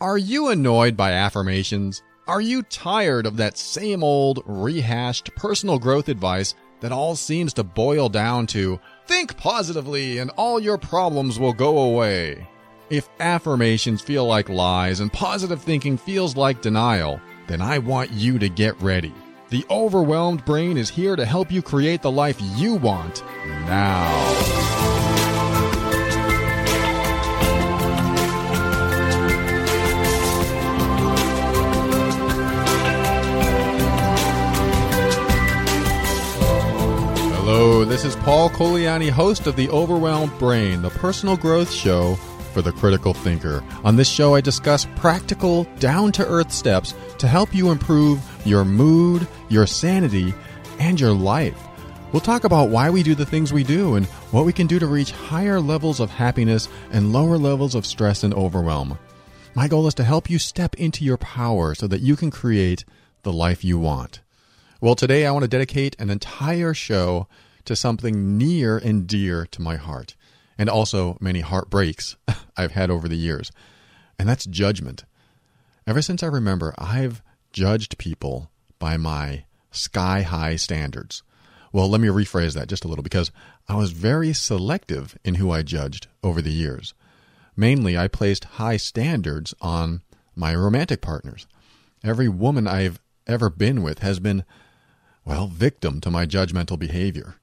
Are you annoyed by affirmations? Are you tired of that same old, rehashed personal growth advice that all seems to boil down to think positively and all your problems will go away? If affirmations feel like lies and positive thinking feels like denial, then I want you to get ready. The overwhelmed brain is here to help you create the life you want now. Hello, this is Paul Colaianni, host of The Overwhelmed Brain, the personal growth show for the critical thinker. On this show, I discuss practical, down to earth steps to help you improve your mood, your sanity, and your life. We'll talk about why we do the things we do and what we can do to reach higher levels of happiness and lower levels of stress and overwhelm. My goal is to help you step into your power so that you can create the life you want. Well, today I want to dedicate an entire show to something near and dear to my heart, and also many heartbreaks I've had over the years, and that's judgment. Ever since I remember, I've judged people by my sky high standards. Well, let me rephrase that just a little because I was very selective in who I judged over the years. Mainly, I placed high standards on my romantic partners. Every woman I've ever been with has been well, victim to my judgmental behavior.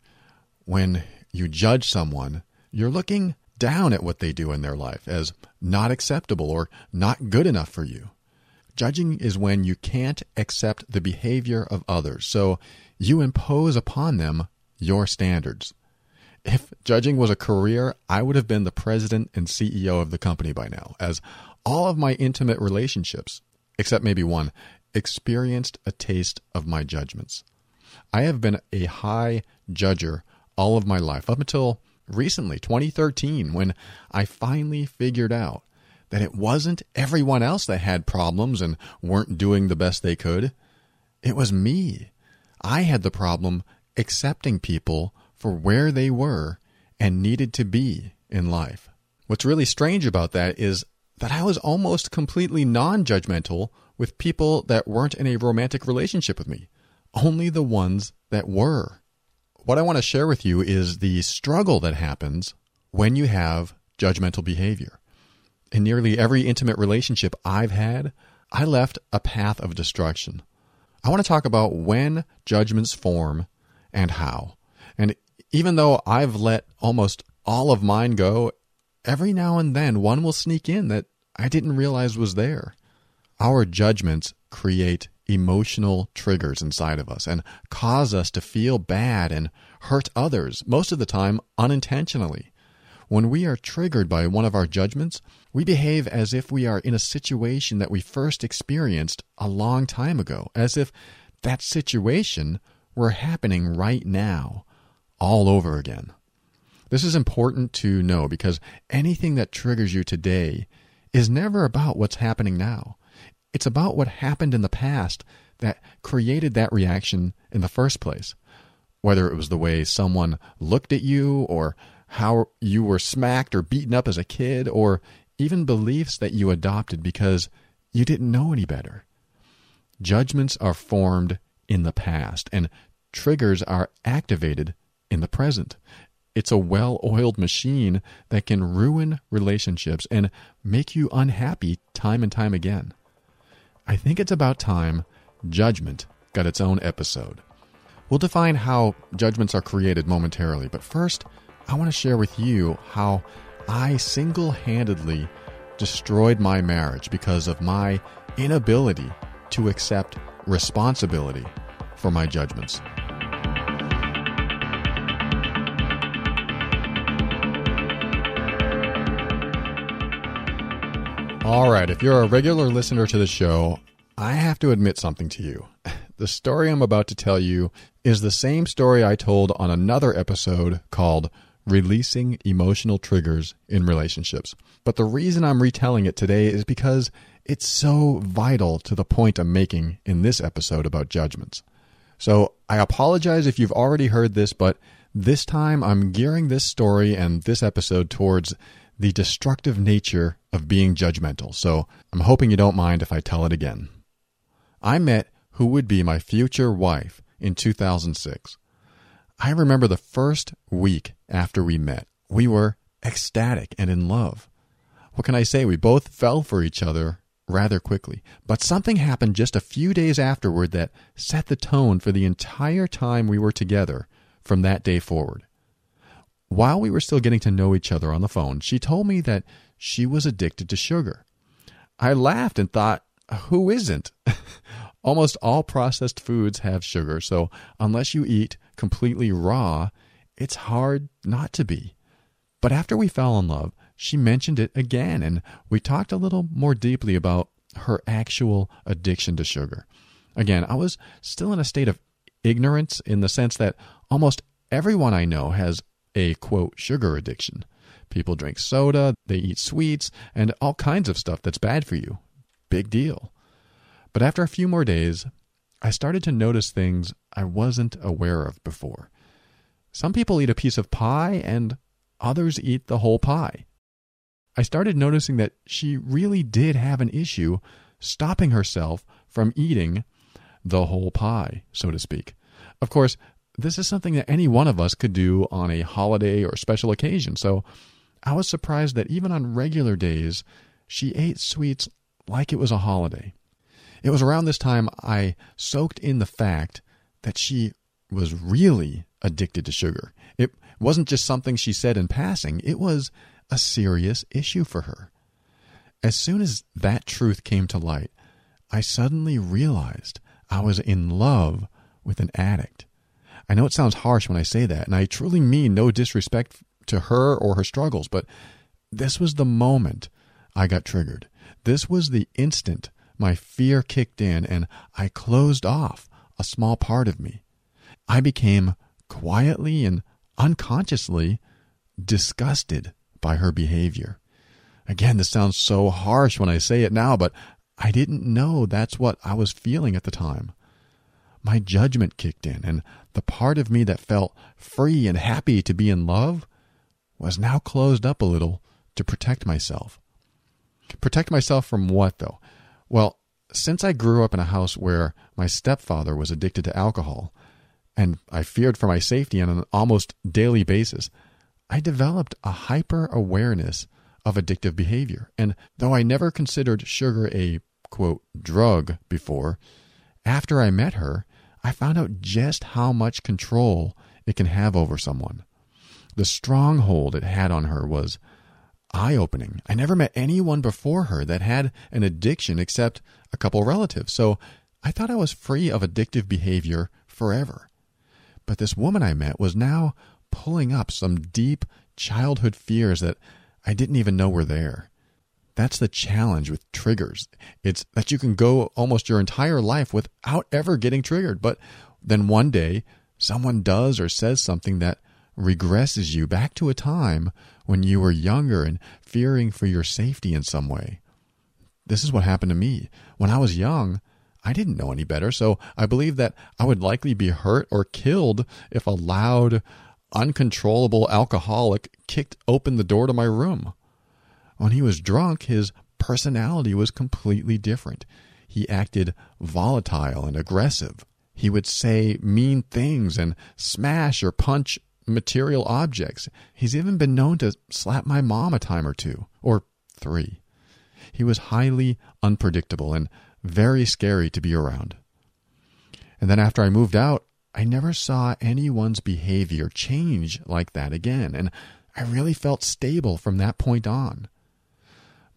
When you judge someone, you're looking down at what they do in their life as not acceptable or not good enough for you. Judging is when you can't accept the behavior of others, so you impose upon them your standards. If judging was a career, I would have been the president and CEO of the company by now, as all of my intimate relationships, except maybe one, experienced a taste of my judgments. I have been a high judger all of my life, up until recently, 2013, when I finally figured out that it wasn't everyone else that had problems and weren't doing the best they could. It was me. I had the problem accepting people for where they were and needed to be in life. What's really strange about that is that I was almost completely non judgmental with people that weren't in a romantic relationship with me only the ones that were. What I want to share with you is the struggle that happens when you have judgmental behavior. In nearly every intimate relationship I've had, I left a path of destruction. I want to talk about when judgments form and how. And even though I've let almost all of mine go, every now and then one will sneak in that I didn't realize was there. Our judgments create emotional triggers inside of us and cause us to feel bad and hurt others, most of the time unintentionally. When we are triggered by one of our judgments, we behave as if we are in a situation that we first experienced a long time ago, as if that situation were happening right now, all over again. This is important to know because anything that triggers you today is never about what's happening now. It's about what happened in the past that created that reaction in the first place. Whether it was the way someone looked at you, or how you were smacked or beaten up as a kid, or even beliefs that you adopted because you didn't know any better. Judgments are formed in the past, and triggers are activated in the present. It's a well oiled machine that can ruin relationships and make you unhappy time and time again. I think it's about time Judgment got its own episode. We'll define how judgments are created momentarily, but first, I want to share with you how I single handedly destroyed my marriage because of my inability to accept responsibility for my judgments. All right, if you're a regular listener to the show, I have to admit something to you. The story I'm about to tell you is the same story I told on another episode called Releasing Emotional Triggers in Relationships. But the reason I'm retelling it today is because it's so vital to the point I'm making in this episode about judgments. So I apologize if you've already heard this, but this time I'm gearing this story and this episode towards the destructive nature of being judgmental. So I'm hoping you don't mind if I tell it again. I met who would be my future wife in 2006. I remember the first week after we met, we were ecstatic and in love. What can I say? We both fell for each other rather quickly. But something happened just a few days afterward that set the tone for the entire time we were together from that day forward. While we were still getting to know each other on the phone, she told me that she was addicted to sugar. I laughed and thought, who isn't? Almost all processed foods have sugar, so unless you eat completely raw, it's hard not to be. But after we fell in love, she mentioned it again, and we talked a little more deeply about her actual addiction to sugar. Again, I was still in a state of ignorance in the sense that almost everyone I know has a quote sugar addiction. People drink soda, they eat sweets, and all kinds of stuff that's bad for you. Big deal. But after a few more days, I started to notice things I wasn't aware of before. Some people eat a piece of pie and others eat the whole pie. I started noticing that she really did have an issue stopping herself from eating the whole pie, so to speak. Of course, this is something that any one of us could do on a holiday or special occasion, so I was surprised that even on regular days, she ate sweets like it was a holiday. It was around this time I soaked in the fact that she was really addicted to sugar. It wasn't just something she said in passing, it was a serious issue for her. As soon as that truth came to light, I suddenly realized I was in love with an addict. I know it sounds harsh when I say that, and I truly mean no disrespect to her or her struggles, but this was the moment I got triggered. This was the instant my fear kicked in and I closed off a small part of me. I became quietly and unconsciously disgusted by her behavior. Again, this sounds so harsh when I say it now, but I didn't know that's what I was feeling at the time. My judgment kicked in, and the part of me that felt free and happy to be in love was now closed up a little to protect myself. Protect myself from what, though? Well, since I grew up in a house where my stepfather was addicted to alcohol, and I feared for my safety on an almost daily basis, I developed a hyper awareness of addictive behavior. And though I never considered sugar a quote drug before, after I met her, I found out just how much control it can have over someone. The stronghold it had on her was eye opening. I never met anyone before her that had an addiction except a couple relatives. So I thought I was free of addictive behavior forever. But this woman I met was now pulling up some deep childhood fears that I didn't even know were there. That's the challenge with triggers. It's that you can go almost your entire life without ever getting triggered. But then one day, someone does or says something that regresses you back to a time when you were younger and fearing for your safety in some way. This is what happened to me. When I was young, I didn't know any better, so I believed that I would likely be hurt or killed if a loud, uncontrollable alcoholic kicked open the door to my room. When he was drunk, his personality was completely different. He acted volatile and aggressive. He would say mean things and smash or punch material objects. He's even been known to slap my mom a time or two, or three. He was highly unpredictable and very scary to be around. And then after I moved out, I never saw anyone's behavior change like that again, and I really felt stable from that point on.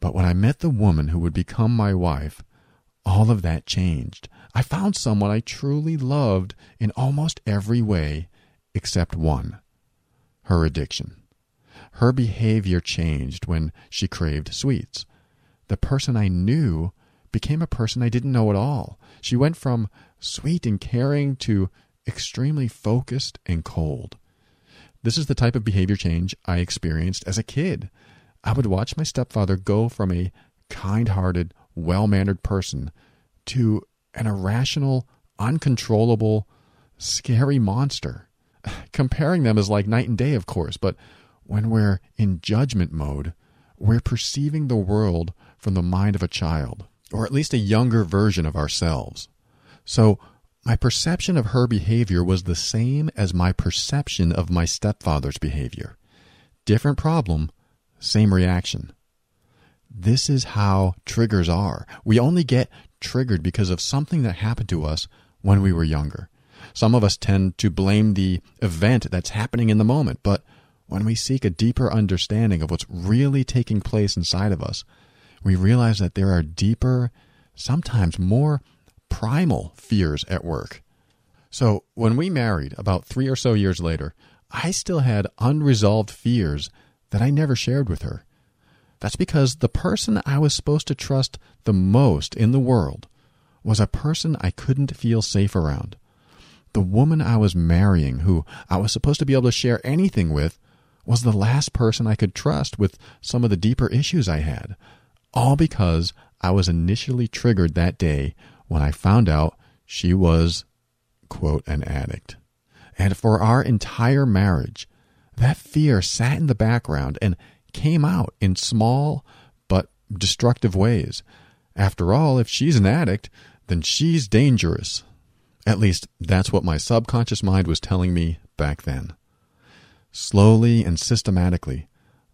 But when I met the woman who would become my wife, all of that changed. I found someone I truly loved in almost every way except one her addiction. Her behavior changed when she craved sweets. the person I knew became a person I didn't know at all. She went from sweet and caring to extremely focused and cold. This is the type of behavior change I experienced as a kid. I would watch my stepfather go from a kind hearted, well mannered person to an irrational, uncontrollable, scary monster. Comparing them is like night and day, of course, but when we're in judgment mode, we're perceiving the world from the mind of a child, or at least a younger version of ourselves. So, my perception of her behavior was the same as my perception of my stepfather's behavior. Different problem, same reaction. This is how triggers are. We only get triggered because of something that happened to us when we were younger. Some of us tend to blame the event that's happening in the moment, but when we seek a deeper understanding of what's really taking place inside of us, we realize that there are deeper, sometimes more primal fears at work. So, when we married about three or so years later, I still had unresolved fears that I never shared with her. That's because the person I was supposed to trust the most in the world was a person I couldn't feel safe around. The woman I was marrying, who I was supposed to be able to share anything with, was the last person I could trust with some of the deeper issues I had. All because I was initially triggered that day when I found out she was, quote, an addict. And for our entire marriage, that fear sat in the background and came out in small but destructive ways. After all, if she's an addict, then she's dangerous. At least, that's what my subconscious mind was telling me back then. Slowly and systematically,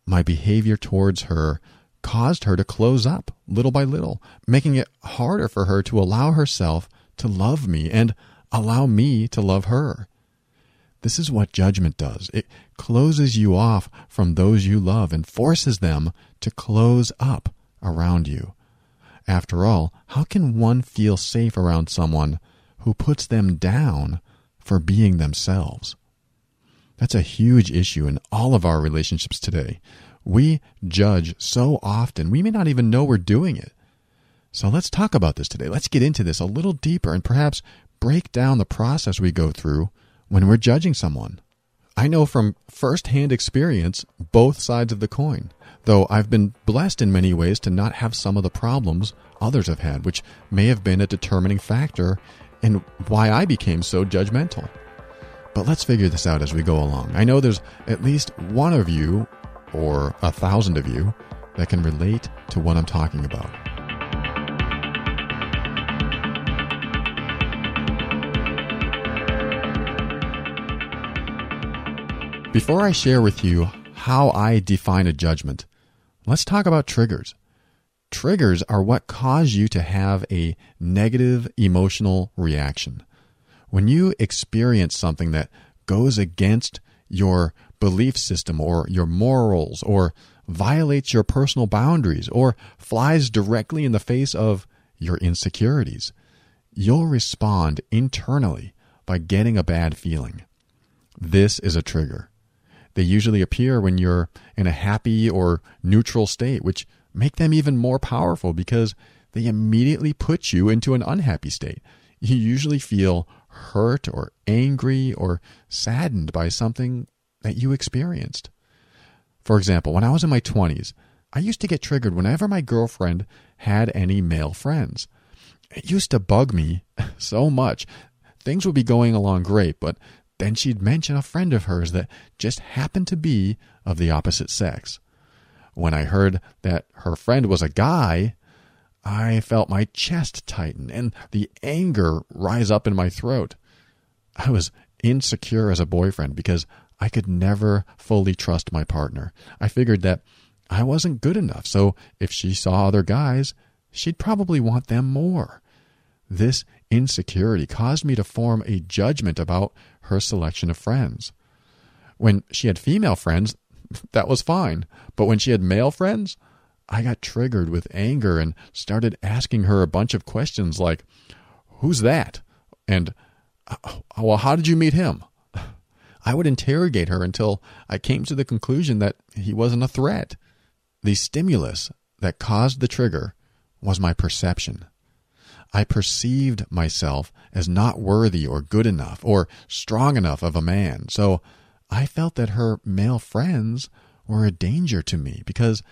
my behavior towards her caused her to close up little by little, making it harder for her to allow herself to love me and allow me to love her. This is what judgment does. It closes you off from those you love and forces them to close up around you. After all, how can one feel safe around someone who puts them down for being themselves? That's a huge issue in all of our relationships today. We judge so often, we may not even know we're doing it. So let's talk about this today. Let's get into this a little deeper and perhaps break down the process we go through when we're judging someone. I know from firsthand experience both sides of the coin, though I've been blessed in many ways to not have some of the problems others have had, which may have been a determining factor in why I became so judgmental. But let's figure this out as we go along. I know there's at least one of you, or a thousand of you, that can relate to what I'm talking about. Before I share with you how I define a judgment, let's talk about triggers. Triggers are what cause you to have a negative emotional reaction. When you experience something that goes against your belief system or your morals or violates your personal boundaries or flies directly in the face of your insecurities, you'll respond internally by getting a bad feeling. This is a trigger. They usually appear when you're in a happy or neutral state, which make them even more powerful because they immediately put you into an unhappy state. You usually feel hurt or angry or saddened by something that you experienced. For example, when I was in my 20s, I used to get triggered whenever my girlfriend had any male friends. It used to bug me so much. Things would be going along great, but then she'd mention a friend of hers that just happened to be of the opposite sex. When I heard that her friend was a guy, I felt my chest tighten and the anger rise up in my throat. I was insecure as a boyfriend because I could never fully trust my partner. I figured that I wasn't good enough, so if she saw other guys, she'd probably want them more. This insecurity caused me to form a judgment about her selection of friends. When she had female friends, that was fine. But when she had male friends, I got triggered with anger and started asking her a bunch of questions like, Who's that? And, uh, Well, how did you meet him? I would interrogate her until I came to the conclusion that he wasn't a threat. The stimulus that caused the trigger was my perception. I perceived myself as not worthy or good enough or strong enough of a man. So I felt that her male friends were a danger to me because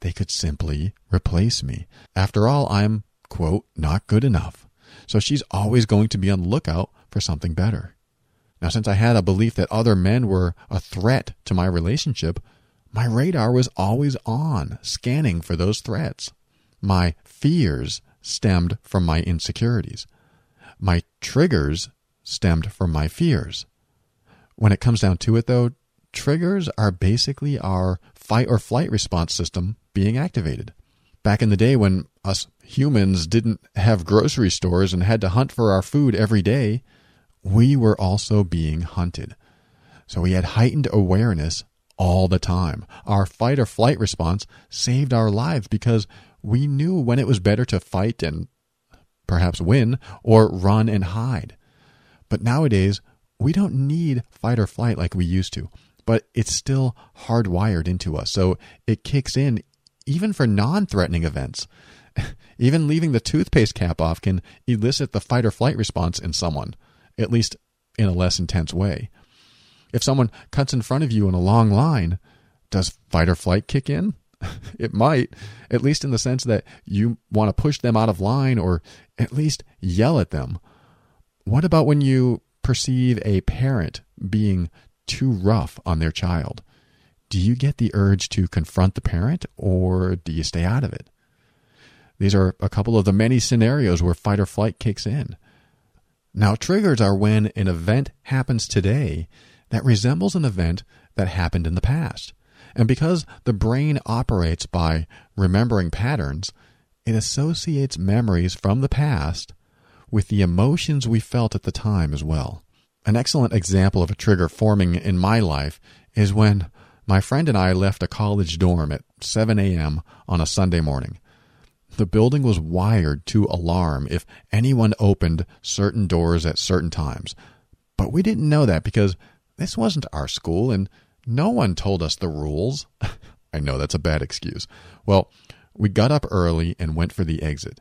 they could simply replace me. After all, I'm, quote, not good enough. So she's always going to be on the lookout for something better. Now, since I had a belief that other men were a threat to my relationship, my radar was always on, scanning for those threats. My fears stemmed from my insecurities. My triggers stemmed from my fears. When it comes down to it, though, triggers are basically our fight or flight response system being activated. Back in the day when us humans didn't have grocery stores and had to hunt for our food every day, we were also being hunted. So we had heightened awareness all the time. Our fight or flight response saved our lives because we knew when it was better to fight and perhaps win or run and hide. But nowadays, we don't need fight or flight like we used to, but it's still hardwired into us. So it kicks in even for non threatening events. even leaving the toothpaste cap off can elicit the fight or flight response in someone, at least in a less intense way. If someone cuts in front of you in a long line, does fight or flight kick in? it might, at least in the sense that you want to push them out of line or at least yell at them. What about when you perceive a parent being too rough on their child? Do you get the urge to confront the parent or do you stay out of it? These are a couple of the many scenarios where fight or flight kicks in. Now, triggers are when an event happens today that resembles an event that happened in the past. And because the brain operates by remembering patterns, it associates memories from the past with the emotions we felt at the time as well. An excellent example of a trigger forming in my life is when my friend and I left a college dorm at 7 a.m. on a Sunday morning. The building was wired to alarm if anyone opened certain doors at certain times. But we didn't know that because this wasn't our school and no one told us the rules. I know that's a bad excuse. Well, we got up early and went for the exit.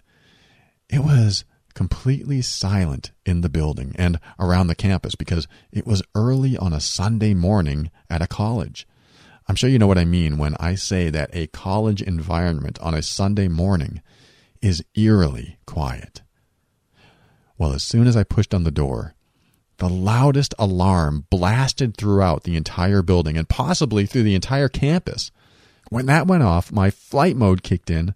It was completely silent in the building and around the campus because it was early on a Sunday morning at a college. I'm sure you know what I mean when I say that a college environment on a Sunday morning is eerily quiet. Well, as soon as I pushed on the door, the loudest alarm blasted throughout the entire building and possibly through the entire campus. When that went off, my flight mode kicked in,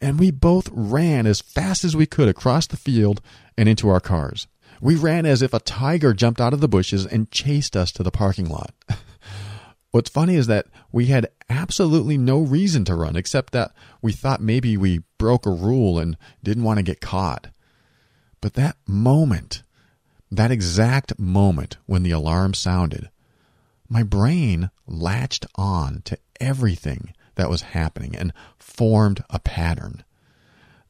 and we both ran as fast as we could across the field and into our cars. We ran as if a tiger jumped out of the bushes and chased us to the parking lot. What's funny is that we had absolutely no reason to run except that we thought maybe we broke a rule and didn't want to get caught. But that moment that exact moment when the alarm sounded, my brain latched on to everything that was happening and formed a pattern.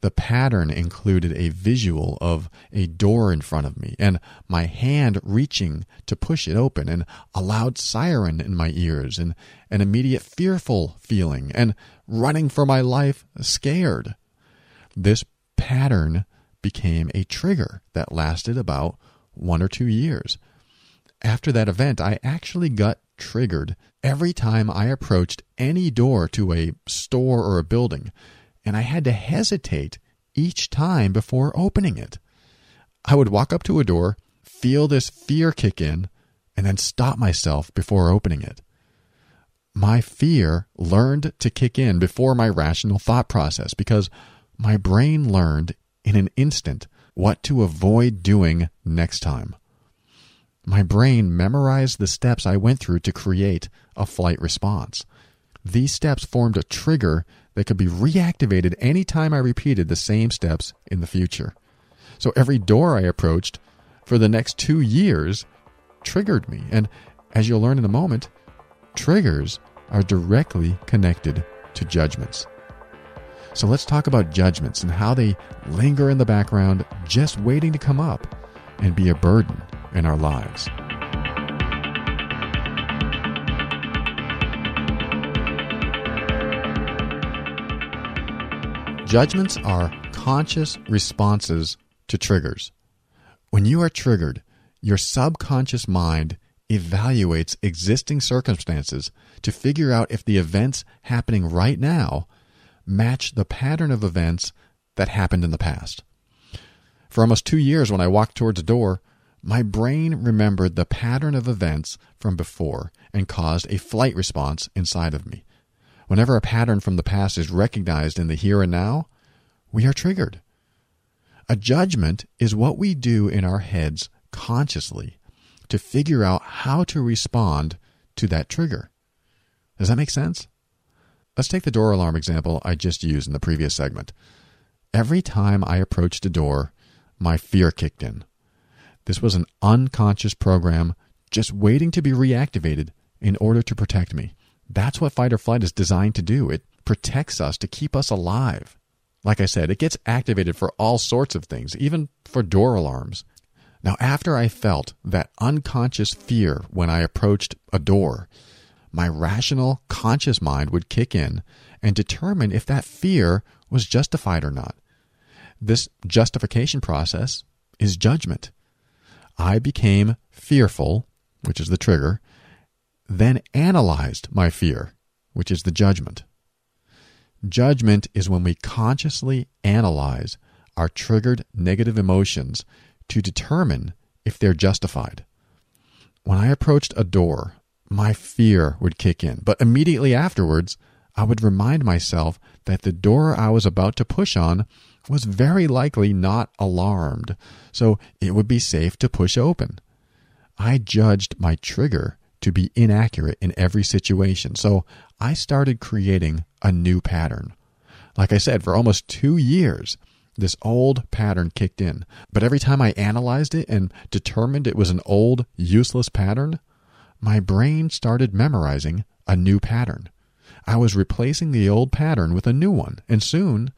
The pattern included a visual of a door in front of me and my hand reaching to push it open and a loud siren in my ears and an immediate fearful feeling and running for my life scared. This pattern became a trigger that lasted about one or two years. After that event, I actually got triggered every time I approached any door to a store or a building, and I had to hesitate each time before opening it. I would walk up to a door, feel this fear kick in, and then stop myself before opening it. My fear learned to kick in before my rational thought process because my brain learned in an instant what to avoid doing next time. My brain memorized the steps I went through to create a flight response. These steps formed a trigger that could be reactivated anytime I repeated the same steps in the future. So every door I approached for the next two years triggered me. And as you'll learn in a moment, triggers are directly connected to judgments. So let's talk about judgments and how they linger in the background, just waiting to come up and be a burden in our lives. Judgments are conscious responses to triggers. When you are triggered, your subconscious mind evaluates existing circumstances to figure out if the events happening right now match the pattern of events that happened in the past. For almost two years, when I walked towards a door, my brain remembered the pattern of events from before and caused a flight response inside of me. Whenever a pattern from the past is recognized in the here and now, we are triggered. A judgment is what we do in our heads consciously to figure out how to respond to that trigger. Does that make sense? Let's take the door alarm example I just used in the previous segment. Every time I approached a door, my fear kicked in. This was an unconscious program just waiting to be reactivated in order to protect me. That's what fight or flight is designed to do. It protects us to keep us alive. Like I said, it gets activated for all sorts of things, even for door alarms. Now, after I felt that unconscious fear when I approached a door, my rational, conscious mind would kick in and determine if that fear was justified or not. This justification process is judgment. I became fearful, which is the trigger, then analyzed my fear, which is the judgment. Judgment is when we consciously analyze our triggered negative emotions to determine if they're justified. When I approached a door, my fear would kick in, but immediately afterwards, I would remind myself that the door I was about to push on was very likely not alarmed, so it would be safe to push open. I judged my trigger to be inaccurate in every situation. So I started creating a new pattern. Like I said, for almost two years, this old pattern kicked in. But every time I analyzed it and determined it was an old, useless pattern, my brain started memorizing a new pattern. I was replacing the old pattern with a new one, and soon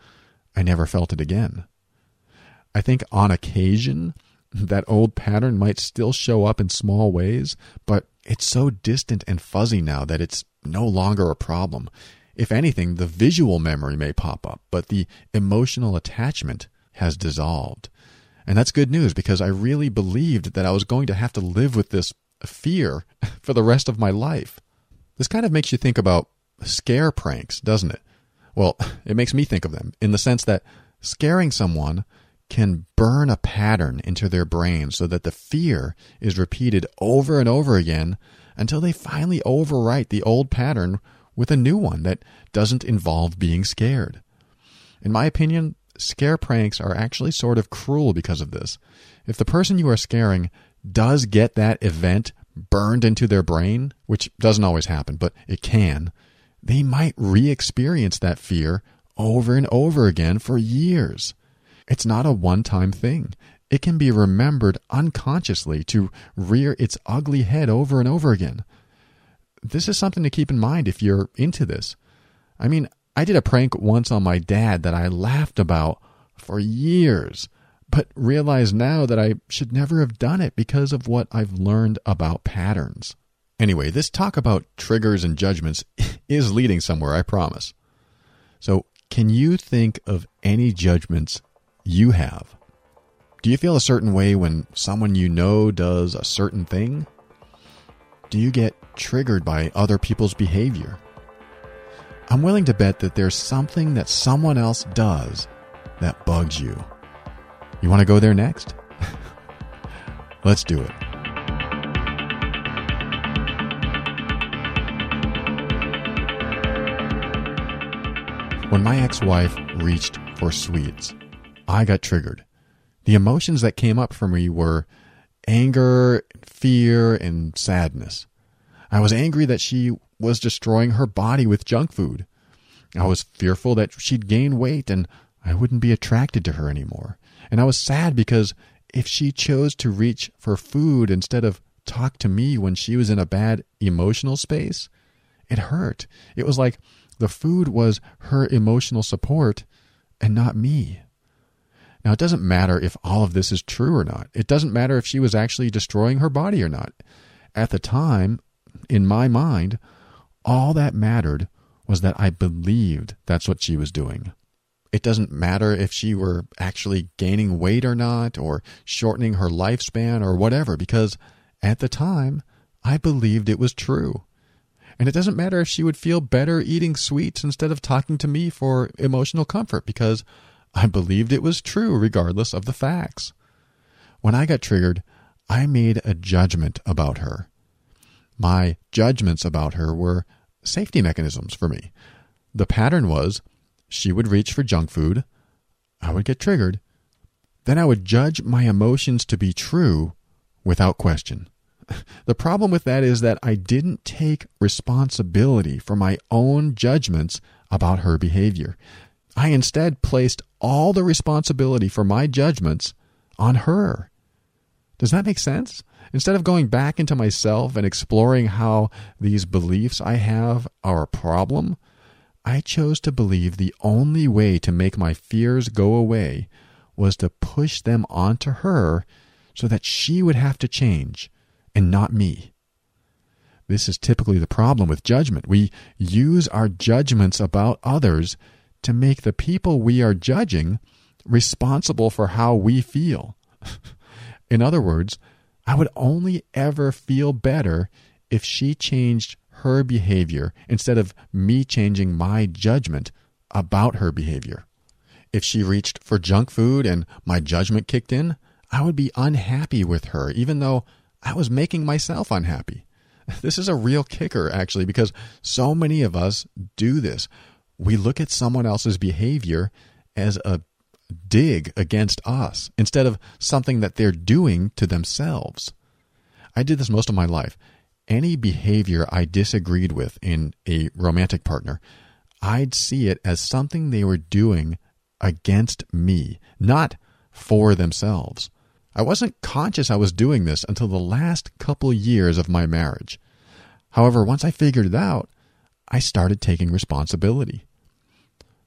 I never felt it again. I think on occasion, that old pattern might still show up in small ways, but it's so distant and fuzzy now that it's no longer a problem. If anything, the visual memory may pop up, but the emotional attachment has dissolved. And that's good news because I really believed that I was going to have to live with this fear for the rest of my life. This kind of makes you think about scare pranks, doesn't it? Well, it makes me think of them in the sense that scaring someone can burn a pattern into their brain so that the fear is repeated over and over again until they finally overwrite the old pattern with a new one that doesn't involve being scared. In my opinion, scare pranks are actually sort of cruel because of this. If the person you are scaring does get that event burned into their brain, which doesn't always happen, but it can, they might re experience that fear over and over again for years. It's not a one time thing. It can be remembered unconsciously to rear its ugly head over and over again. This is something to keep in mind if you're into this. I mean, I did a prank once on my dad that I laughed about for years, but realize now that I should never have done it because of what I've learned about patterns. Anyway, this talk about triggers and judgments is leading somewhere, I promise. So, can you think of any judgments you have. Do you feel a certain way when someone you know does a certain thing? Do you get triggered by other people's behavior? I'm willing to bet that there's something that someone else does that bugs you. You want to go there next? Let's do it. When my ex wife reached for sweets, I got triggered. The emotions that came up for me were anger, fear, and sadness. I was angry that she was destroying her body with junk food. I was fearful that she'd gain weight and I wouldn't be attracted to her anymore. And I was sad because if she chose to reach for food instead of talk to me when she was in a bad emotional space, it hurt. It was like the food was her emotional support and not me. Now, it doesn't matter if all of this is true or not. It doesn't matter if she was actually destroying her body or not. At the time, in my mind, all that mattered was that I believed that's what she was doing. It doesn't matter if she were actually gaining weight or not, or shortening her lifespan or whatever, because at the time, I believed it was true. And it doesn't matter if she would feel better eating sweets instead of talking to me for emotional comfort, because I believed it was true regardless of the facts. When I got triggered, I made a judgment about her. My judgments about her were safety mechanisms for me. The pattern was she would reach for junk food, I would get triggered, then I would judge my emotions to be true without question. The problem with that is that I didn't take responsibility for my own judgments about her behavior. I instead placed all the responsibility for my judgments on her. Does that make sense? Instead of going back into myself and exploring how these beliefs I have are a problem, I chose to believe the only way to make my fears go away was to push them onto her so that she would have to change and not me. This is typically the problem with judgment. We use our judgments about others to make the people we are judging responsible for how we feel. In other words, I would only ever feel better if she changed her behavior instead of me changing my judgment about her behavior. If she reached for junk food and my judgment kicked in, I would be unhappy with her, even though I was making myself unhappy. This is a real kicker, actually, because so many of us do this. We look at someone else's behavior as a dig against us instead of something that they're doing to themselves. I did this most of my life. Any behavior I disagreed with in a romantic partner, I'd see it as something they were doing against me, not for themselves. I wasn't conscious I was doing this until the last couple years of my marriage. However, once I figured it out, I started taking responsibility.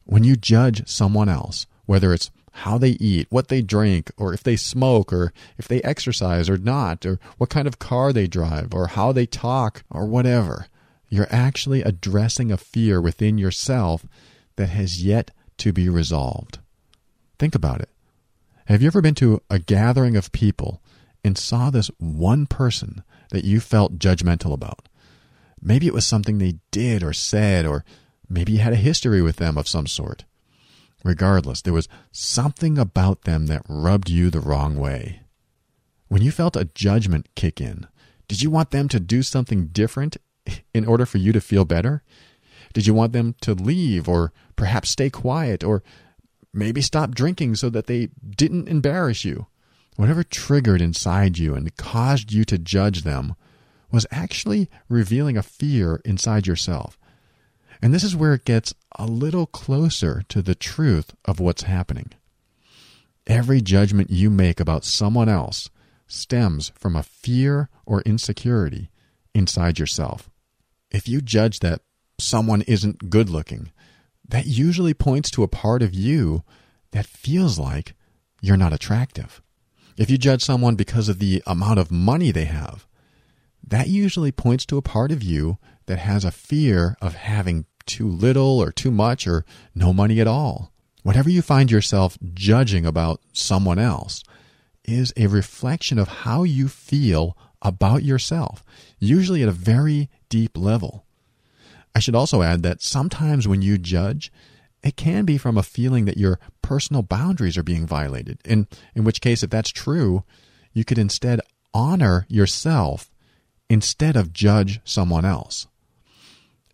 When you judge someone else, whether it's how they eat, what they drink, or if they smoke, or if they exercise or not, or what kind of car they drive, or how they talk, or whatever. You're actually addressing a fear within yourself that has yet to be resolved. Think about it. Have you ever been to a gathering of people and saw this one person that you felt judgmental about? Maybe it was something they did or said, or maybe you had a history with them of some sort. Regardless, there was something about them that rubbed you the wrong way. When you felt a judgment kick in, did you want them to do something different in order for you to feel better? Did you want them to leave or perhaps stay quiet or maybe stop drinking so that they didn't embarrass you? Whatever triggered inside you and caused you to judge them was actually revealing a fear inside yourself. And this is where it gets a little closer to the truth of what's happening. Every judgment you make about someone else stems from a fear or insecurity inside yourself. If you judge that someone isn't good looking, that usually points to a part of you that feels like you're not attractive. If you judge someone because of the amount of money they have, that usually points to a part of you that has a fear of having too little or too much or no money at all. Whatever you find yourself judging about someone else is a reflection of how you feel about yourself, usually at a very deep level. I should also add that sometimes when you judge, it can be from a feeling that your personal boundaries are being violated. In, in which case, if that's true, you could instead honor yourself instead of judge someone else.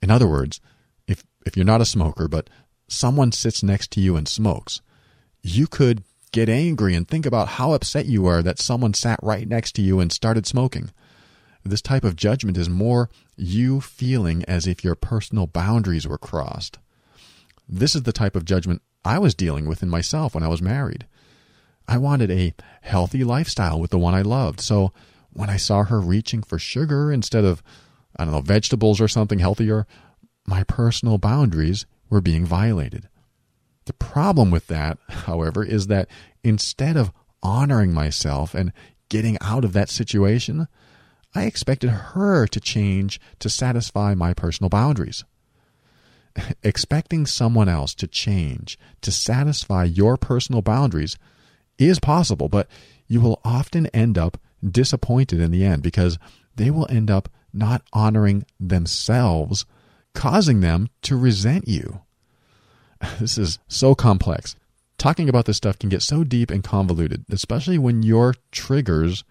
In other words, if, if you're not a smoker, but someone sits next to you and smokes, you could get angry and think about how upset you are that someone sat right next to you and started smoking. This type of judgment is more you feeling as if your personal boundaries were crossed. This is the type of judgment I was dealing with in myself when I was married. I wanted a healthy lifestyle with the one I loved, so when I saw her reaching for sugar instead of, I don't know, vegetables or something healthier, my personal boundaries were being violated. The problem with that, however, is that instead of honoring myself and getting out of that situation, I expected her to change to satisfy my personal boundaries. expecting someone else to change to satisfy your personal boundaries is possible, but you will often end up disappointed in the end because they will end up not honoring themselves, causing them to resent you. This is so complex. Talking about this stuff can get so deep and convoluted, especially when your triggers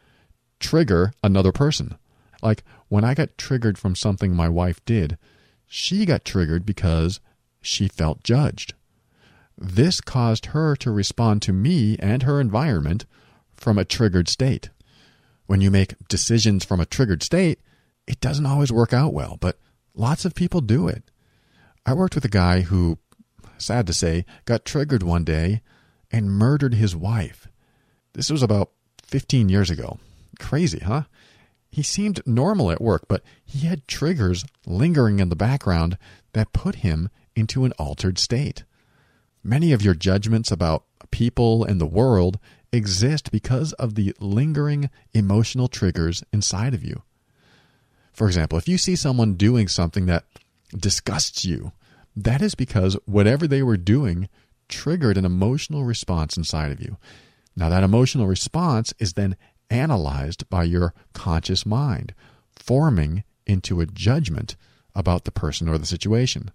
trigger another person. Like when I got triggered from something my wife did, she got triggered because she felt judged. This caused her to respond to me and her environment from a triggered state. When you make decisions from a triggered state, it doesn't always work out well, but lots of people do it. I worked with a guy who, sad to say, got triggered one day and murdered his wife. This was about 15 years ago. Crazy, huh? He seemed normal at work, but he had triggers lingering in the background that put him into an altered state. Many of your judgments about people and the world exist because of the lingering emotional triggers inside of you. For example, if you see someone doing something that disgusts you, that is because whatever they were doing triggered an emotional response inside of you. Now, that emotional response is then analyzed by your conscious mind, forming into a judgment about the person or the situation.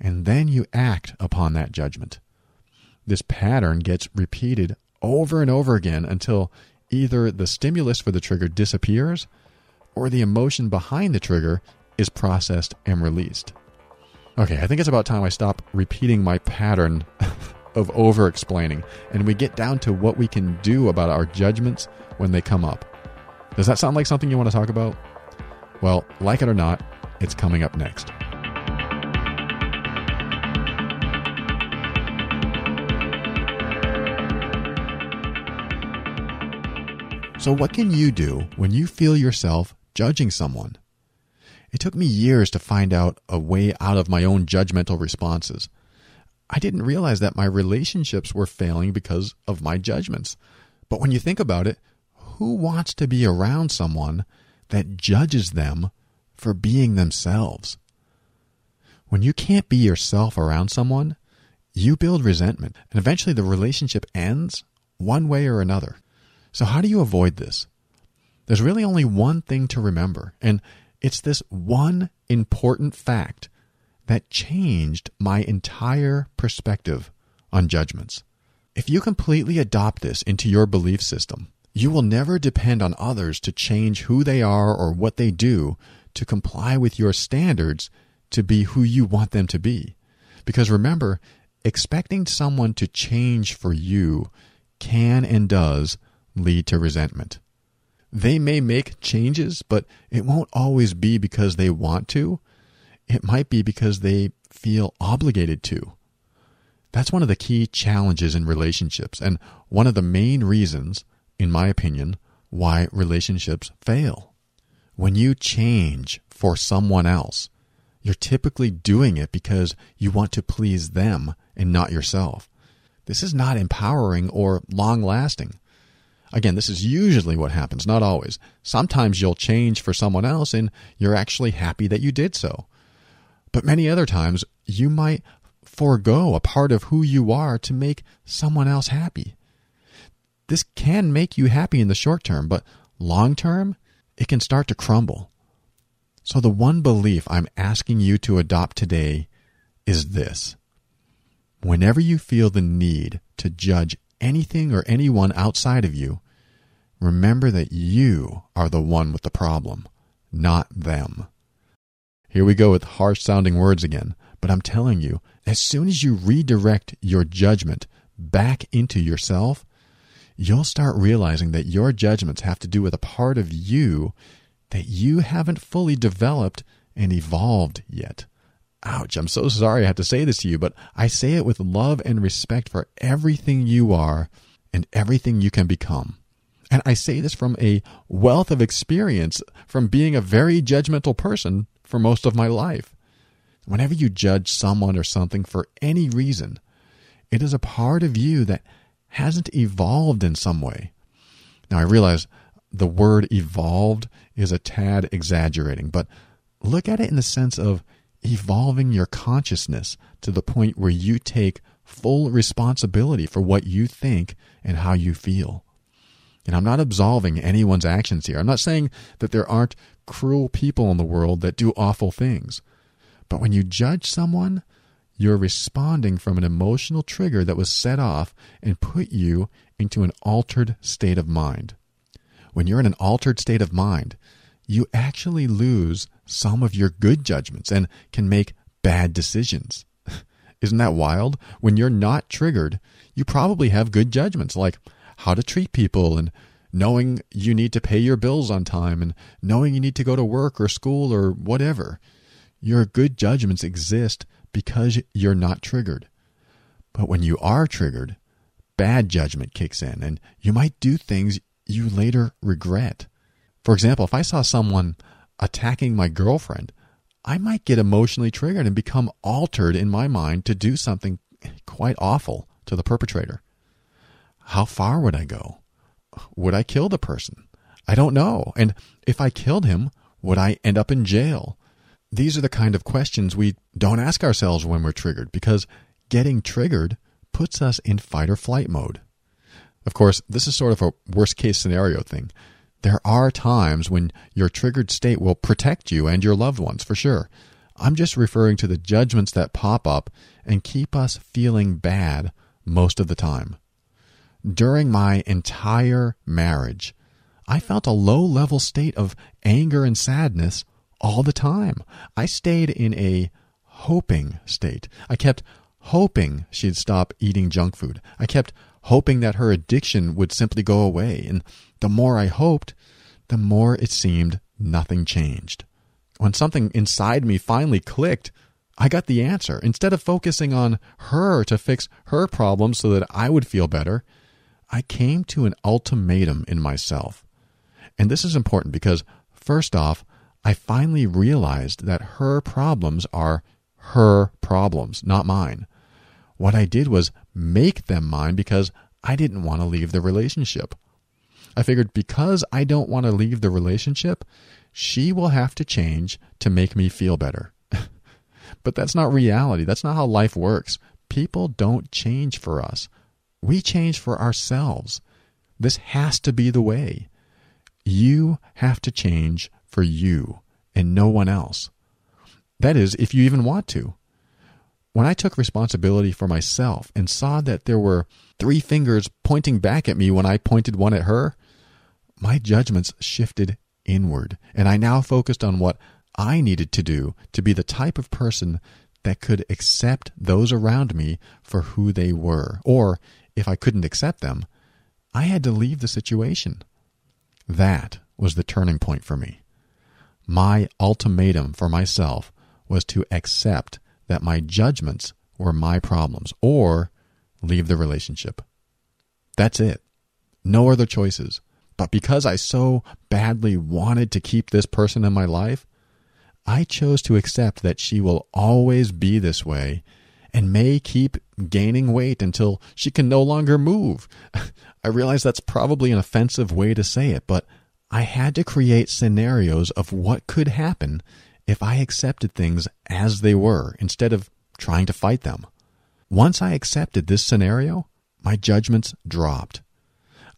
And then you act upon that judgment. This pattern gets repeated over and over again until either the stimulus for the trigger disappears or the emotion behind the trigger is processed and released. Okay, I think it's about time I stop repeating my pattern of over explaining and we get down to what we can do about our judgments when they come up. Does that sound like something you want to talk about? Well, like it or not, it's coming up next. So, what can you do when you feel yourself judging someone? It took me years to find out a way out of my own judgmental responses. I didn't realize that my relationships were failing because of my judgments. But when you think about it, who wants to be around someone that judges them for being themselves? When you can't be yourself around someone, you build resentment, and eventually the relationship ends one way or another. So, how do you avoid this? There's really only one thing to remember, and it's this one important fact that changed my entire perspective on judgments. If you completely adopt this into your belief system, you will never depend on others to change who they are or what they do to comply with your standards to be who you want them to be. Because remember, expecting someone to change for you can and does lead to resentment. They may make changes, but it won't always be because they want to. It might be because they feel obligated to. That's one of the key challenges in relationships, and one of the main reasons, in my opinion, why relationships fail. When you change for someone else, you're typically doing it because you want to please them and not yourself. This is not empowering or long lasting. Again, this is usually what happens, not always. Sometimes you'll change for someone else and you're actually happy that you did so. But many other times, you might forego a part of who you are to make someone else happy. This can make you happy in the short term, but long term, it can start to crumble. So, the one belief I'm asking you to adopt today is this Whenever you feel the need to judge anything or anyone outside of you, remember that you are the one with the problem, not them. Here we go with harsh sounding words again, but I'm telling you, as soon as you redirect your judgment back into yourself, you'll start realizing that your judgments have to do with a part of you that you haven't fully developed and evolved yet. Ouch, I'm so sorry I have to say this to you, but I say it with love and respect for everything you are and everything you can become. And I say this from a wealth of experience from being a very judgmental person for most of my life. Whenever you judge someone or something for any reason, it is a part of you that hasn't evolved in some way. Now, I realize the word evolved is a tad exaggerating, but look at it in the sense of evolving your consciousness to the point where you take full responsibility for what you think and how you feel. And I'm not absolving anyone's actions here. I'm not saying that there aren't cruel people in the world that do awful things. But when you judge someone, you're responding from an emotional trigger that was set off and put you into an altered state of mind. When you're in an altered state of mind, you actually lose some of your good judgments and can make bad decisions. Isn't that wild? When you're not triggered, you probably have good judgments like how to treat people and knowing you need to pay your bills on time and knowing you need to go to work or school or whatever. Your good judgments exist because you're not triggered. But when you are triggered, bad judgment kicks in and you might do things you later regret. For example, if I saw someone attacking my girlfriend, I might get emotionally triggered and become altered in my mind to do something quite awful to the perpetrator. How far would I go? Would I kill the person? I don't know. And if I killed him, would I end up in jail? These are the kind of questions we don't ask ourselves when we're triggered because getting triggered puts us in fight or flight mode. Of course, this is sort of a worst case scenario thing. There are times when your triggered state will protect you and your loved ones, for sure. I'm just referring to the judgments that pop up and keep us feeling bad most of the time. During my entire marriage, I felt a low level state of anger and sadness all the time. I stayed in a hoping state. I kept hoping she'd stop eating junk food. I kept hoping that her addiction would simply go away. And the more I hoped, the more it seemed nothing changed. When something inside me finally clicked, I got the answer. Instead of focusing on her to fix her problems so that I would feel better, I came to an ultimatum in myself. And this is important because, first off, I finally realized that her problems are her problems, not mine. What I did was make them mine because I didn't want to leave the relationship. I figured because I don't want to leave the relationship, she will have to change to make me feel better. but that's not reality. That's not how life works. People don't change for us. We change for ourselves. This has to be the way. You have to change for you and no one else. That is, if you even want to. When I took responsibility for myself and saw that there were three fingers pointing back at me when I pointed one at her, my judgments shifted inward, and I now focused on what I needed to do to be the type of person that could accept those around me for who they were. Or, if I couldn't accept them, I had to leave the situation. That was the turning point for me. My ultimatum for myself was to accept that my judgments were my problems or leave the relationship. That's it. No other choices. But because I so badly wanted to keep this person in my life, I chose to accept that she will always be this way and may keep gaining weight until she can no longer move. I realize that's probably an offensive way to say it, but I had to create scenarios of what could happen if I accepted things as they were instead of trying to fight them. Once I accepted this scenario, my judgments dropped.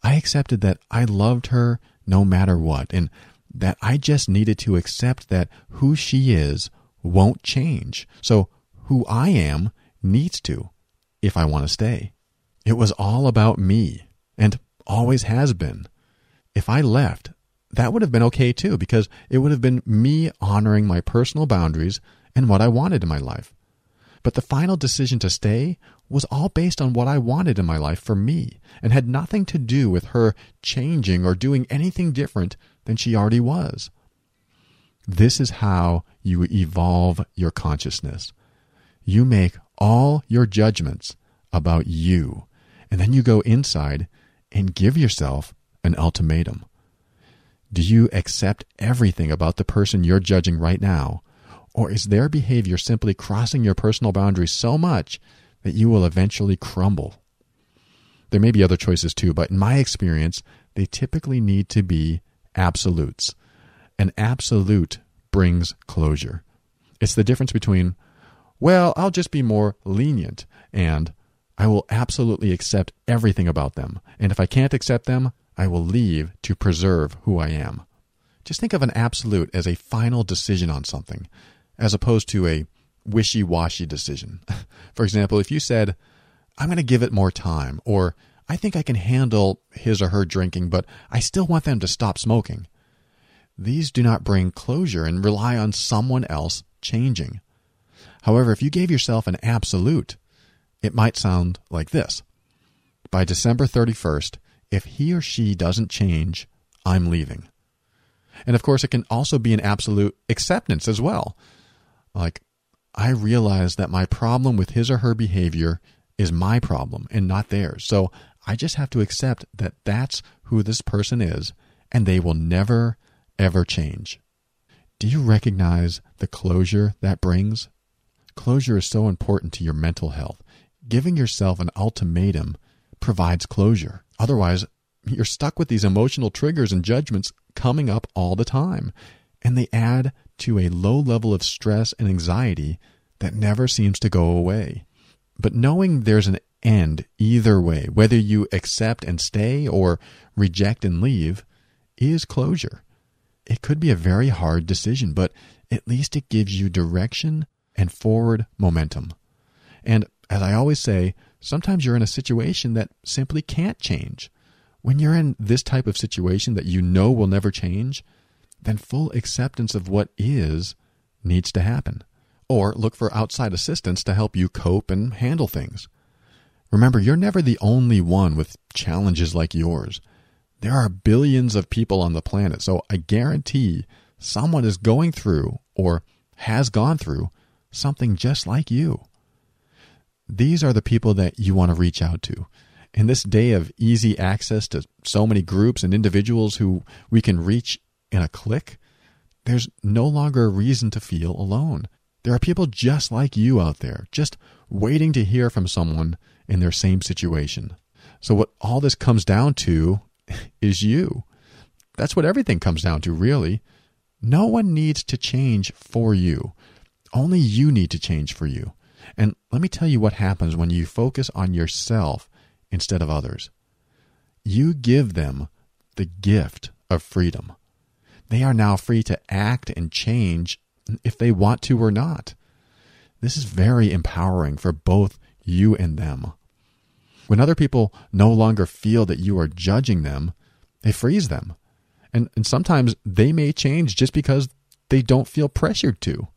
I accepted that I loved her no matter what, and that I just needed to accept that who she is won't change. So who I am needs to, if I want to stay. It was all about me, and always has been. If I left, that would have been okay too, because it would have been me honoring my personal boundaries and what I wanted in my life. But the final decision to stay was all based on what I wanted in my life for me and had nothing to do with her changing or doing anything different than she already was. This is how you evolve your consciousness. You make all your judgments about you, and then you go inside and give yourself an ultimatum. Do you accept everything about the person you're judging right now? Or is their behavior simply crossing your personal boundaries so much that you will eventually crumble? There may be other choices too, but in my experience, they typically need to be absolutes. An absolute brings closure. It's the difference between, well, I'll just be more lenient, and I will absolutely accept everything about them. And if I can't accept them, I will leave to preserve who I am. Just think of an absolute as a final decision on something, as opposed to a wishy washy decision. For example, if you said, I'm going to give it more time, or I think I can handle his or her drinking, but I still want them to stop smoking. These do not bring closure and rely on someone else changing. However, if you gave yourself an absolute, it might sound like this By December 31st, if he or she doesn't change, I'm leaving. And of course, it can also be an absolute acceptance as well. Like, I realize that my problem with his or her behavior is my problem and not theirs. So I just have to accept that that's who this person is and they will never, ever change. Do you recognize the closure that brings? Closure is so important to your mental health. Giving yourself an ultimatum provides closure. Otherwise, you're stuck with these emotional triggers and judgments coming up all the time, and they add to a low level of stress and anxiety that never seems to go away. But knowing there's an end either way, whether you accept and stay or reject and leave, is closure. It could be a very hard decision, but at least it gives you direction and forward momentum. And as I always say, sometimes you're in a situation that simply can't change. When you're in this type of situation that you know will never change, then full acceptance of what is needs to happen. Or look for outside assistance to help you cope and handle things. Remember, you're never the only one with challenges like yours. There are billions of people on the planet, so I guarantee someone is going through or has gone through something just like you. These are the people that you want to reach out to in this day of easy access to so many groups and individuals who we can reach in a click, there's no longer a reason to feel alone. There are people just like you out there, just waiting to hear from someone in their same situation. So, what all this comes down to is you. That's what everything comes down to, really. No one needs to change for you. Only you need to change for you. And let me tell you what happens when you focus on yourself instead of others. You give them the gift of freedom. They are now free to act and change if they want to or not. This is very empowering for both you and them. When other people no longer feel that you are judging them, it frees them. And, and sometimes they may change just because they don't feel pressured to.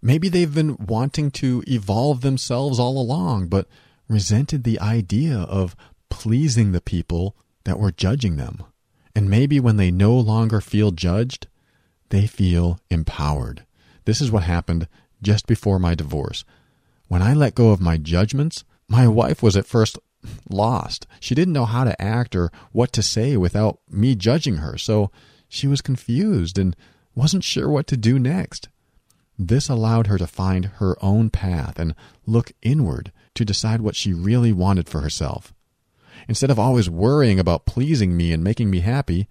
Maybe they've been wanting to evolve themselves all along, but resented the idea of pleasing the people that were judging them. And maybe when they no longer feel judged, they feel empowered. This is what happened just before my divorce. When I let go of my judgments, my wife was at first lost. She didn't know how to act or what to say without me judging her, so she was confused and wasn't sure what to do next. This allowed her to find her own path and look inward to decide what she really wanted for herself. Instead of always worrying about pleasing me and making me happy,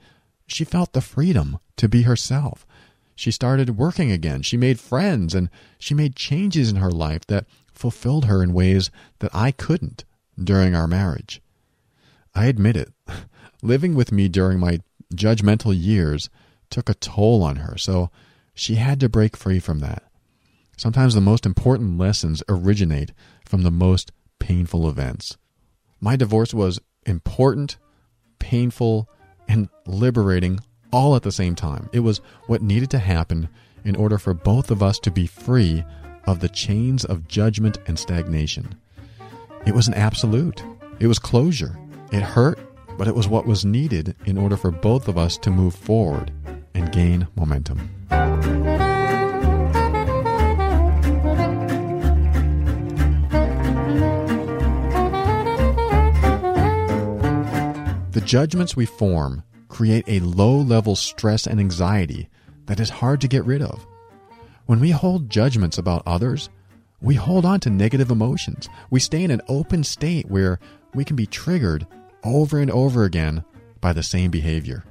she felt the freedom to be herself. She started working again. She made friends and she made changes in her life that fulfilled her in ways that I couldn't during our marriage. I admit it. Living with me during my judgmental years took a toll on her, so she had to break free from that. Sometimes the most important lessons originate from the most painful events. My divorce was important, painful, and liberating all at the same time. It was what needed to happen in order for both of us to be free of the chains of judgment and stagnation. It was an absolute, it was closure. It hurt, but it was what was needed in order for both of us to move forward and gain momentum. The judgments we form create a low level stress and anxiety that is hard to get rid of. When we hold judgments about others, we hold on to negative emotions. We stay in an open state where we can be triggered over and over again by the same behavior.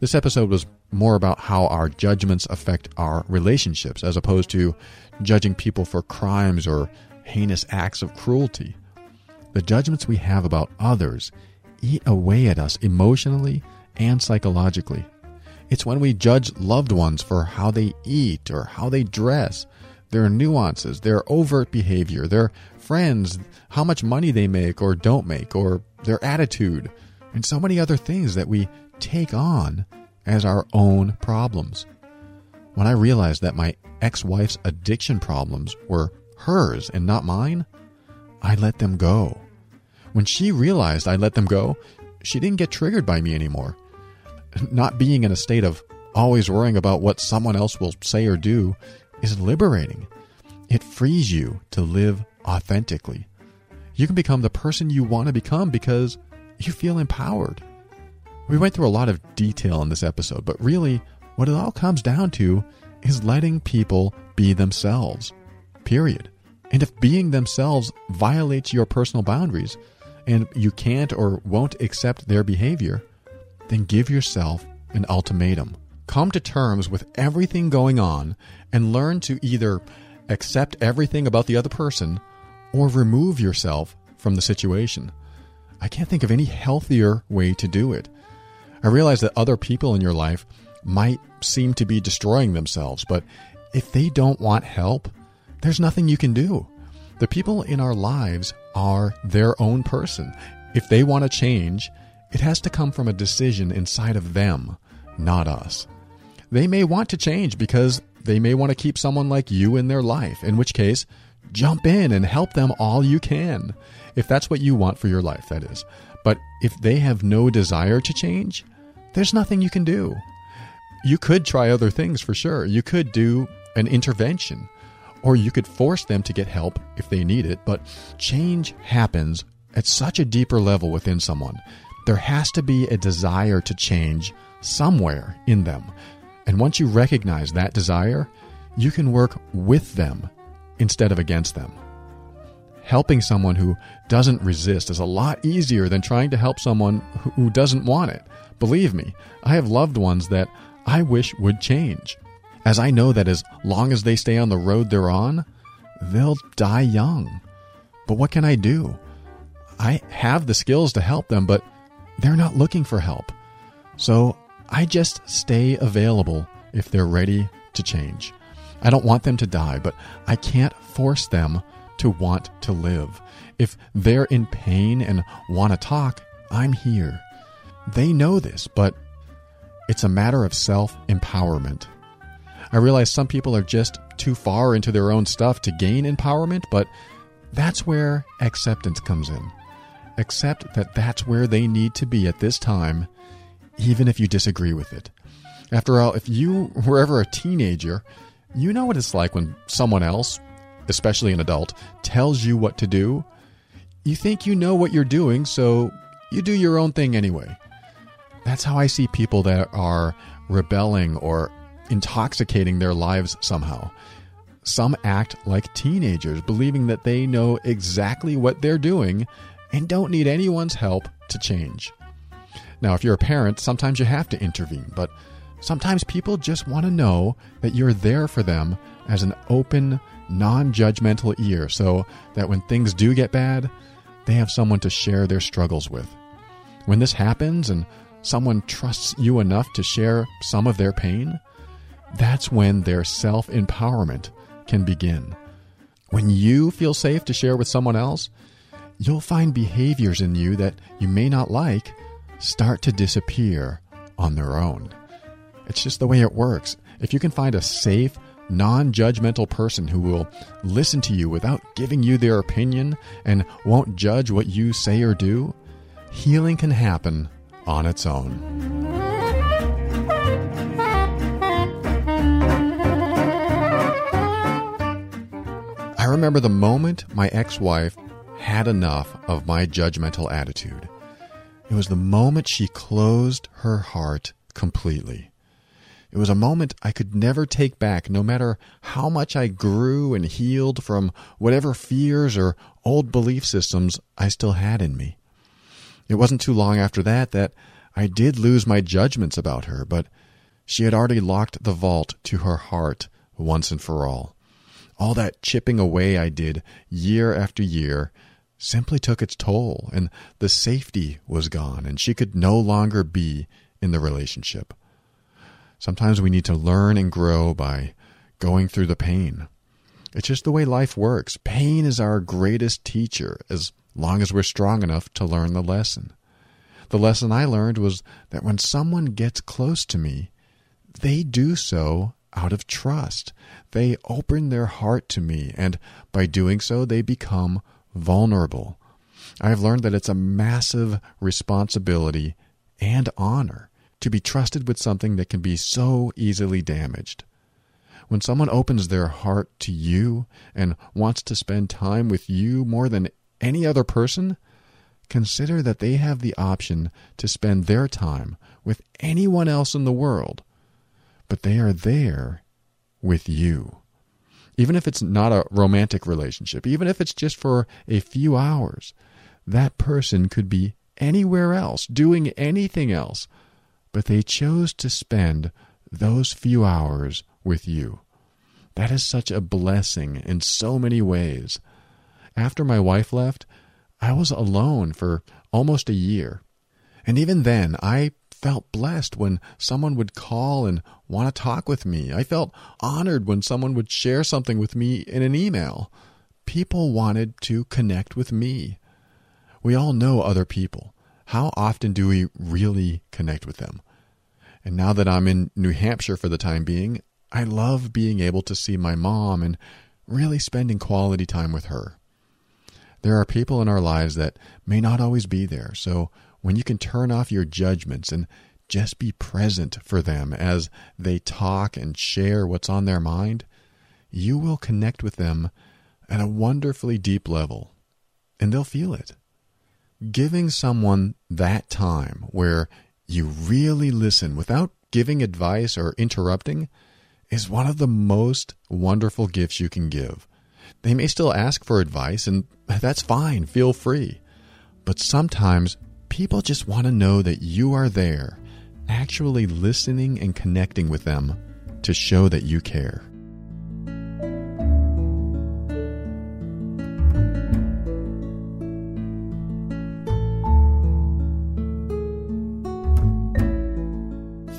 This episode was more about how our judgments affect our relationships as opposed to judging people for crimes or heinous acts of cruelty. The judgments we have about others eat away at us emotionally and psychologically. It's when we judge loved ones for how they eat or how they dress, their nuances, their overt behavior, their friends, how much money they make or don't make, or their attitude, and so many other things that we take on as our own problems. When I realized that my ex wife's addiction problems were hers and not mine, I let them go. When she realized I let them go, she didn't get triggered by me anymore. Not being in a state of always worrying about what someone else will say or do is liberating. It frees you to live authentically. You can become the person you want to become because you feel empowered. We went through a lot of detail in this episode, but really, what it all comes down to is letting people be themselves. Period. And if being themselves violates your personal boundaries and you can't or won't accept their behavior, then give yourself an ultimatum. Come to terms with everything going on and learn to either accept everything about the other person or remove yourself from the situation. I can't think of any healthier way to do it. I realize that other people in your life might seem to be destroying themselves, but if they don't want help, there's nothing you can do. The people in our lives are their own person. If they want to change, it has to come from a decision inside of them, not us. They may want to change because they may want to keep someone like you in their life, in which case, jump in and help them all you can. If that's what you want for your life, that is. But if they have no desire to change, there's nothing you can do. You could try other things for sure. You could do an intervention, or you could force them to get help if they need it. But change happens at such a deeper level within someone. There has to be a desire to change somewhere in them. And once you recognize that desire, you can work with them instead of against them helping someone who doesn't resist is a lot easier than trying to help someone who doesn't want it. Believe me, I have loved ones that I wish would change, as I know that as long as they stay on the road they're on, they'll die young. But what can I do? I have the skills to help them, but they're not looking for help. So I just stay available if they're ready to change. I don't want them to die, but I can't force them to want to live. If they're in pain and want to talk, I'm here. They know this, but it's a matter of self empowerment. I realize some people are just too far into their own stuff to gain empowerment, but that's where acceptance comes in. Accept that that's where they need to be at this time, even if you disagree with it. After all, if you were ever a teenager, you know what it's like when someone else, especially an adult, tells you what to do, you think you know what you're doing, so you do your own thing anyway. That's how I see people that are rebelling or intoxicating their lives somehow. Some act like teenagers, believing that they know exactly what they're doing and don't need anyone's help to change. Now, if you're a parent, sometimes you have to intervene, but sometimes people just want to know that you're there for them as an open, non judgmental ear so that when things do get bad, they have someone to share their struggles with. When this happens and someone trusts you enough to share some of their pain, that's when their self empowerment can begin. When you feel safe to share with someone else, you'll find behaviors in you that you may not like start to disappear on their own. It's just the way it works. If you can find a safe, non judgmental person who will listen to you without giving you their opinion and won't judge what you say or do, healing can happen on its own. I remember the moment my ex wife had enough of my judgmental attitude. It was the moment she closed her heart completely. It was a moment I could never take back, no matter how much I grew and healed from whatever fears or old belief systems I still had in me. It wasn't too long after that that I did lose my judgments about her, but She had already locked the vault to her heart once and for all. All that chipping away I did year after year simply took its toll, and the safety was gone, and she could no longer be in the relationship. Sometimes we need to learn and grow by going through the pain. It's just the way life works. Pain is our greatest teacher as long as we're strong enough to learn the lesson. The lesson I learned was that when someone gets close to me, they do so out of trust. They open their heart to me, and by doing so, they become vulnerable. I have learned that it's a massive responsibility and honor to be trusted with something that can be so easily damaged. When someone opens their heart to you and wants to spend time with you more than any other person, consider that they have the option to spend their time with anyone else in the world, but they are there with you. Even if it's not a romantic relationship, even if it's just for a few hours, that person could be anywhere else, doing anything else, but they chose to spend those few hours with you. That is such a blessing in so many ways. After my wife left, I was alone for almost a year. And even then, I felt blessed when someone would call and want to talk with me. I felt honored when someone would share something with me in an email. People wanted to connect with me. We all know other people. How often do we really connect with them? And now that I'm in New Hampshire for the time being, I love being able to see my mom and really spending quality time with her. There are people in our lives that may not always be there. So when you can turn off your judgments and just be present for them as they talk and share what's on their mind, you will connect with them at a wonderfully deep level, and they'll feel it. Giving someone that time where you really listen without giving advice or interrupting is one of the most wonderful gifts you can give. They may still ask for advice, and that's fine, feel free. But sometimes people just want to know that you are there, actually listening and connecting with them to show that you care.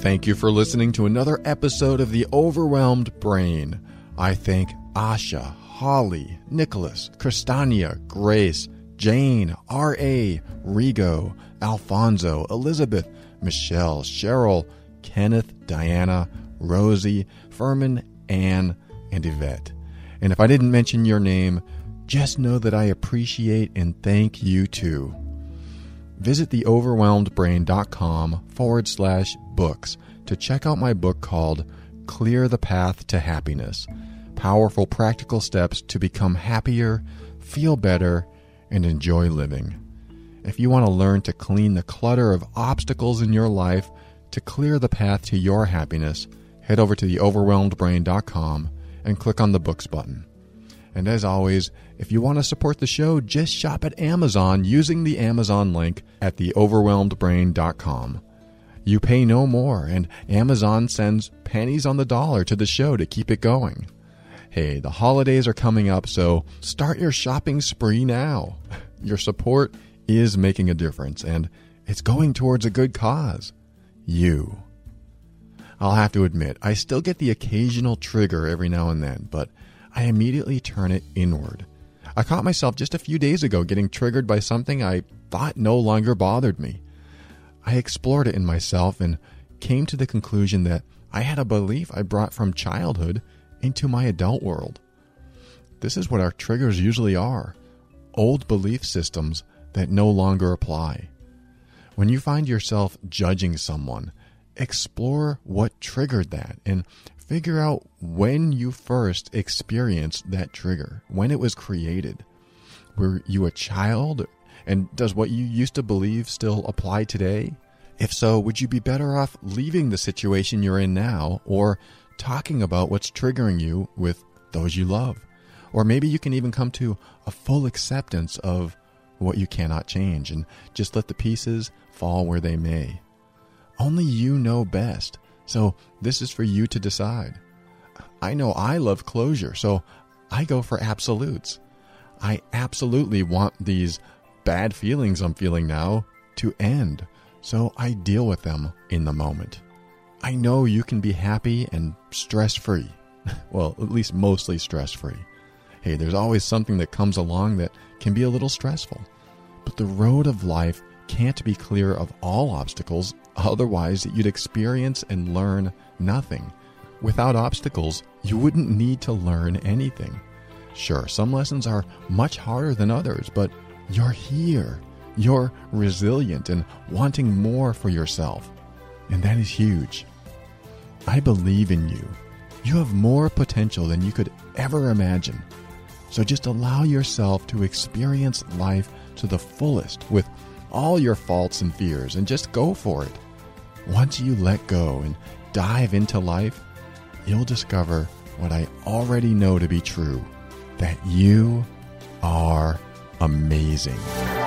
Thank you for listening to another episode of The Overwhelmed Brain. I thank Asha, Holly, Nicholas, Christania, Grace, Jane, R.A., Rigo, Alfonso, Elizabeth, Michelle, Cheryl, Kenneth, Diana, Rosie, Furman, Anne, and Yvette. And if I didn't mention your name, just know that I appreciate and thank you too. Visit theoverwhelmedbrain.com forward slash books to check out my book called Clear the Path to Happiness powerful practical steps to become happier, feel better, and enjoy living. If you want to learn to clean the clutter of obstacles in your life to clear the path to your happiness, head over to theoverwhelmedbrain.com and click on the books button. And as always, if you want to support the show, just shop at Amazon using the Amazon link at theoverwhelmedbrain.com. You pay no more, and Amazon sends pennies on the dollar to the show to keep it going. Hey, the holidays are coming up, so start your shopping spree now. Your support is making a difference, and it's going towards a good cause. You. I'll have to admit, I still get the occasional trigger every now and then, but I immediately turn it inward. I caught myself just a few days ago getting triggered by something I thought no longer bothered me. I explored it in myself and came to the conclusion that I had a belief I brought from childhood into my adult world. This is what our triggers usually are old belief systems that no longer apply. When you find yourself judging someone, explore what triggered that and figure out when you first experienced that trigger, when it was created. Were you a child? And does what you used to believe still apply today? If so, would you be better off leaving the situation you're in now or talking about what's triggering you with those you love. Or maybe you can even come to a full acceptance of what you cannot change and just let the pieces fall where they may. Only you know best, So this is for you to decide. I know I love closure, so I go for absolutes. I absolutely want these bad feelings I'm feeling now to end, so I deal with them in the moment. I know you can be happy and stress free. well, at least mostly stress free. Hey, there's always something that comes along that can be a little stressful. But the road of life can't be clear of all obstacles, otherwise, you'd experience and learn nothing. Without obstacles, you wouldn't need to learn anything. Sure, some lessons are much harder than others, but you're here. You're resilient and wanting more for yourself. And that is huge. I believe in you. You have more potential than you could ever imagine. So just allow yourself to experience life to the fullest with all your faults and fears and just go for it. Once you let go and dive into life, you'll discover what I already know to be true that you are amazing.